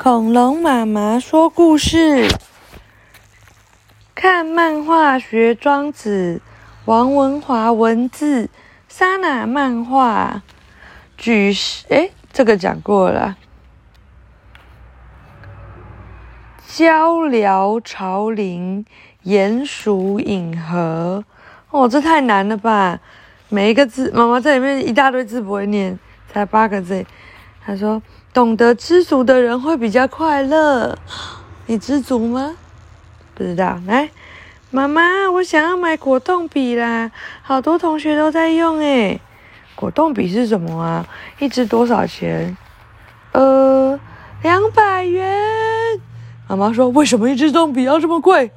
恐龙妈妈说故事，看漫画学庄子。王文华文字，莎娜漫画。举世哎，这个讲过了。鷦鷯巢林，鼹鼠饮河。哦，这太难了吧！每一个字，妈妈在里面一大堆字不会念，才八个字。他说。懂得知足的人会比较快乐，你知足吗？不知道。来，妈妈，我想要买果冻笔啦，好多同学都在用诶。果冻笔是什么啊？一支多少钱？呃，两百元。妈妈说：“为什么一支冻笔要这么贵？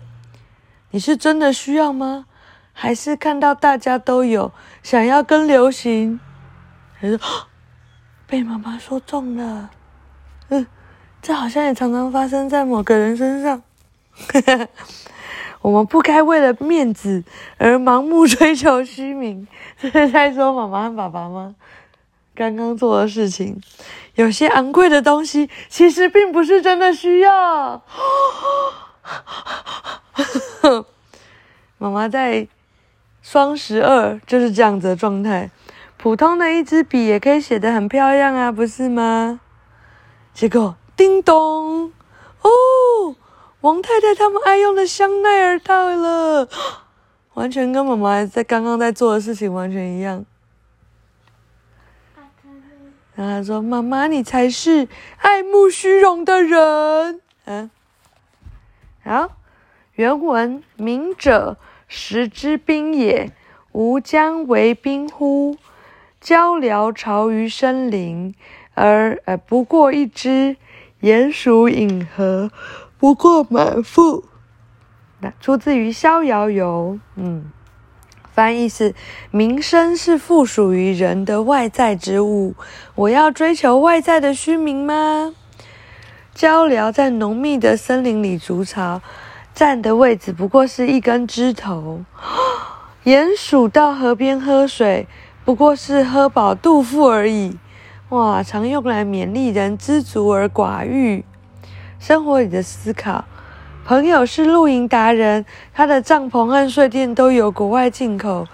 你是真的需要吗？还是看到大家都有，想要跟流行？”还是？被妈妈说中了，嗯，这好像也常常发生在某个人身上。我们不该为了面子而盲目追求虚名。是在说妈妈和爸爸吗？刚刚做的事情，有些昂贵的东西其实并不是真的需要。妈妈在双十二就是这样子的状态。普通的一支笔也可以写得很漂亮啊，不是吗？结果叮咚，哦，王太太他们爱用的香奈儿到了，完全跟妈妈在刚刚在做的事情完全一样。然后他说：“妈妈，你才是爱慕虚荣的人。”嗯，好，原文：明者，时之兵也，吾将为兵乎？鹪鹩巢于深林，而呃不过一只；鼹鼠饮河，不过满腹。那出自于《逍遥游》。嗯，翻译是：名声是附属于人的外在之物，我要追求外在的虚名吗？鹪鹩在浓密的森林里筑巢，站的位置不过是一根枝头；鼹鼠到河边喝水。不过是喝饱肚腹而已，哇！常用来勉励人知足而寡欲。生活里的思考，朋友是露营达人，他的帐篷和睡垫都有国外进口，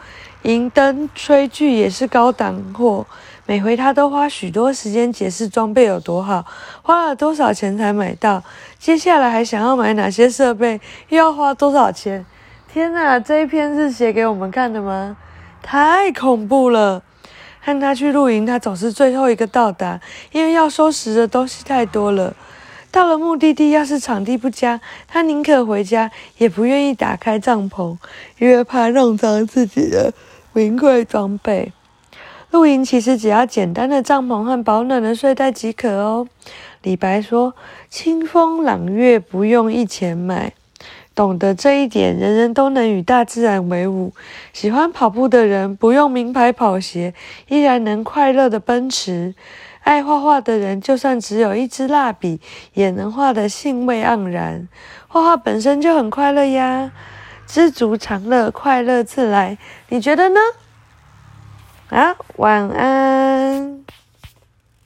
营灯、炊具也是高档货。每回他都花许多时间解释装备有多好，花了多少钱才买到，接下来还想要买哪些设备，又要花多少钱？天哪！这一篇是写给我们看的吗？太恐怖了！和他去露营，他总是最后一个到达，因为要收拾的东西太多了。到了目的地，要是场地不佳，他宁可回家，也不愿意打开帐篷，因为怕弄脏自己的名贵装备。露营其实只要简单的帐篷和保暖的睡袋即可哦。李白说：“清风朗月不用一钱买。”懂得这一点，人人都能与大自然为伍。喜欢跑步的人，不用名牌跑鞋，依然能快乐地奔驰。爱画画的人，就算只有一支蜡笔，也能画得兴味盎然。画画本身就很快乐呀，知足常乐，快乐自来。你觉得呢？啊，晚安。